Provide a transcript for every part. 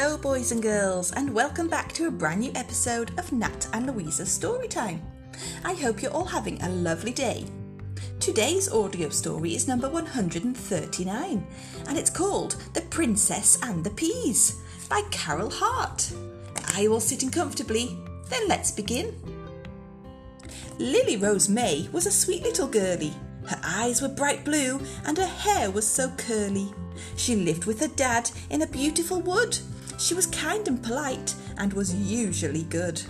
Hello, boys and girls, and welcome back to a brand new episode of Nat and Louisa's Storytime. I hope you're all having a lovely day. Today's audio story is number 139, and it's called The Princess and the Peas by Caryl Hart. Are you all sitting comfortably? Then let's begin. Lily Rose May was a sweet little girlie. Her eyes were bright blue and her hair was so curly. She lived with her dad in a beautiful wood. She was kind and polite and was usually good.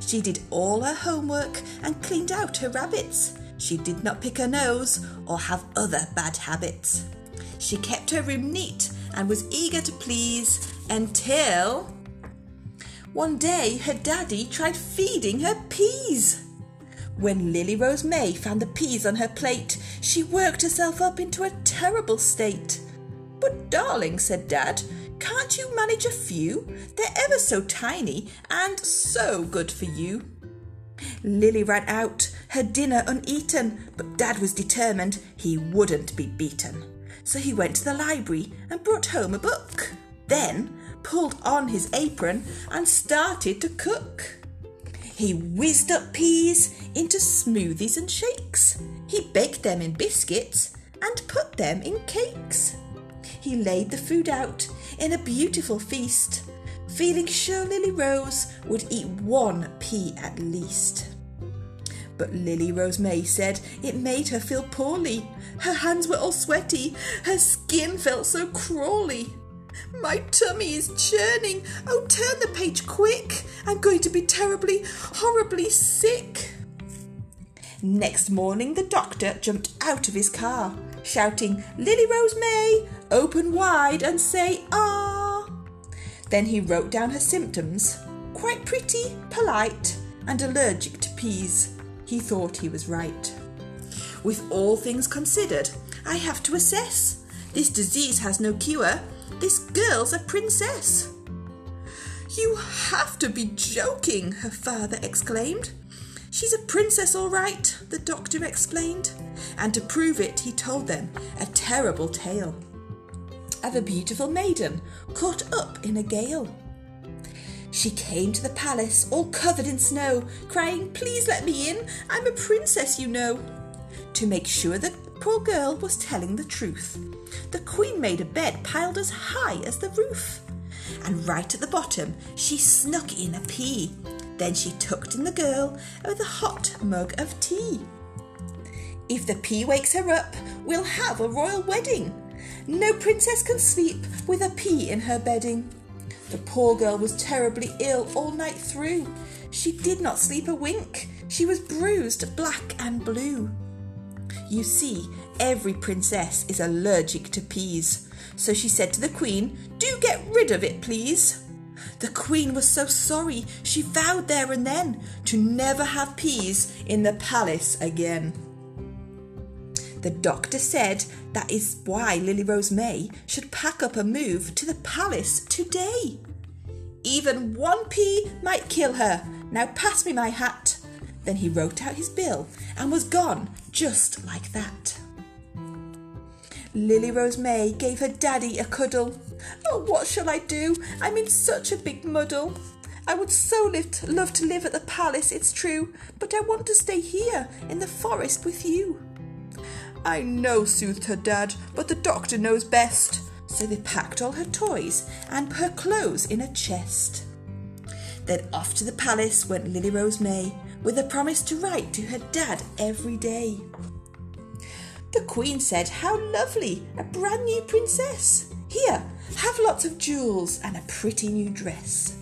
She did all her homework and cleaned out her rabbits. She did not pick her nose or have other bad habits. She kept her room neat and was eager to please until one day her daddy tried feeding her peas. When Lily Rose May found the peas on her plate, she worked herself up into a terrible state. But, darling, said Dad, can't you manage a few? They're ever so tiny and so good for you. Lily ran out, her dinner uneaten, but Dad was determined he wouldn't be beaten. So he went to the library and brought home a book. Then pulled on his apron and started to cook. He whizzed up peas into smoothies and shakes. He baked them in biscuits and put them in cakes he laid the food out in a beautiful feast, feeling sure Lily Rose would eat one pea at least. But Lily Rose May said it made her feel poorly. Her hands were all sweaty, her skin felt so crawly. My tummy is churning. Oh, turn the page quick. I'm going to be terribly, horribly sick. Next morning, the doctor jumped out of his car, shouting, Lily Rose May, open wide and say, ah. Then he wrote down her symptoms quite pretty, polite, and allergic to peas. He thought he was right. With all things considered, I have to assess. This disease has no cure. This girl's a princess. You have to be joking, her father exclaimed. She's a princess, all right, the doctor explained. And to prove it, he told them a terrible tale of a beautiful maiden caught up in a gale. She came to the palace all covered in snow, crying, Please let me in, I'm a princess, you know. To make sure the poor girl was telling the truth, the queen made a bed piled as high as the roof. And right at the bottom, she snuck in a pea. Then she tucked in the girl with a hot mug of tea. If the pea wakes her up, we'll have a royal wedding, no princess can sleep with a pea in her bedding. The poor girl was terribly ill all night through. She did not sleep a wink. She was bruised black and blue. You see, every princess is allergic to peas. So she said to the queen, Do get rid of it, please. The queen was so sorry she vowed there and then to never have peas in the palace again. The doctor said that is why Lily Rose May should pack up and move to the palace today. Even one pea might kill her. Now pass me my hat. Then he wrote out his bill and was gone just like that. Lily Rose May gave her daddy a cuddle. Oh, what shall I do? I'm in such a big muddle. I would so live love to live at the palace, it's true, but I want to stay here in the forest with you. I know, soothed her dad, but the doctor knows best. So they packed all her toys and her clothes in a chest. Then off to the palace went Lily Rose May with a promise to write to her dad every day. The Queen said, How lovely, a brand new princess. Here, have lots of jewels and a pretty new dress.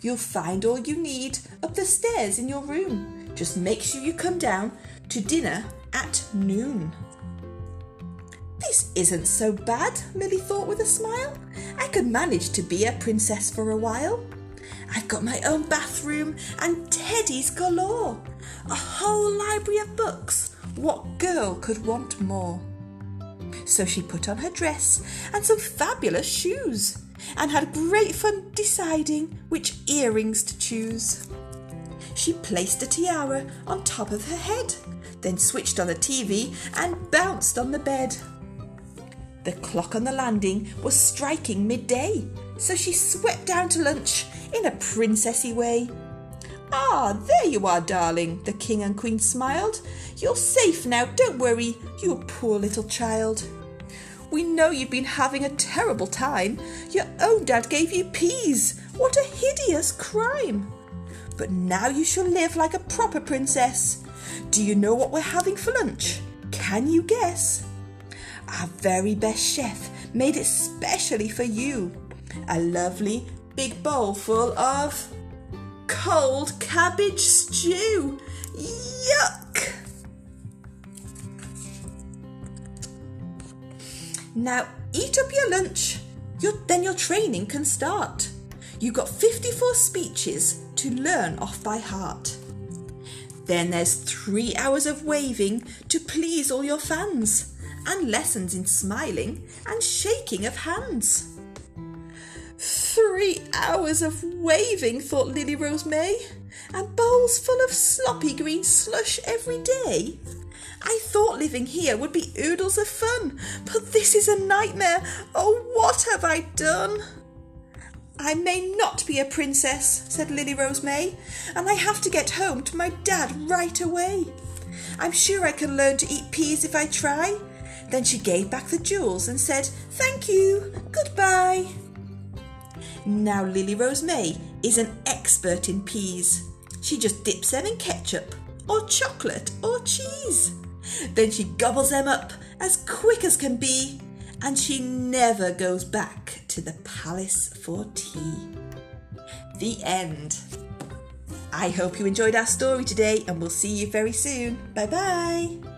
You'll find all you need up the stairs in your room. Just make sure you come down to dinner at noon. This isn't so bad, Lily thought with a smile. I could manage to be a princess for a while. I've got my own bathroom and teddies galore. A whole library of books. What girl could want more? So she put on her dress and some fabulous shoes and had great fun deciding which earrings to choose. She placed a tiara on top of her head, then switched on the TV and bounced on the bed. The clock on the landing was striking midday, so she swept down to lunch in a princessy way. Ah, there you are, darling, the king and queen smiled. You're safe now, don't worry, you poor little child. We know you've been having a terrible time. Your own dad gave you peas. What a hideous crime! But now you shall live like a proper princess. Do you know what we're having for lunch? Can you guess? Our very best chef made it specially for you. A lovely big bowl full of cold cabbage stew. Yuck! Now eat up your lunch, then your training can start. You've got 54 speeches to learn off by heart. Then there's three hours of waving to please all your fans, and lessons in smiling and shaking of hands. Three hours of waving, thought Lily Rose May, and bowls full of sloppy green slush every day. I thought living here would be oodles of fun, but this is a nightmare. Oh, what have I done? I may not be a princess, said Lily Rose May, and I have to get home to my dad right away. I'm sure I can learn to eat peas if I try. Then she gave back the jewels and said, Thank you, goodbye. Now Lily Rose May is an expert in peas. She just dips them in ketchup or chocolate or cheese. Then she gobbles them up as quick as can be, and she never goes back to the palace for tea. The end. I hope you enjoyed our story today, and we'll see you very soon. Bye bye.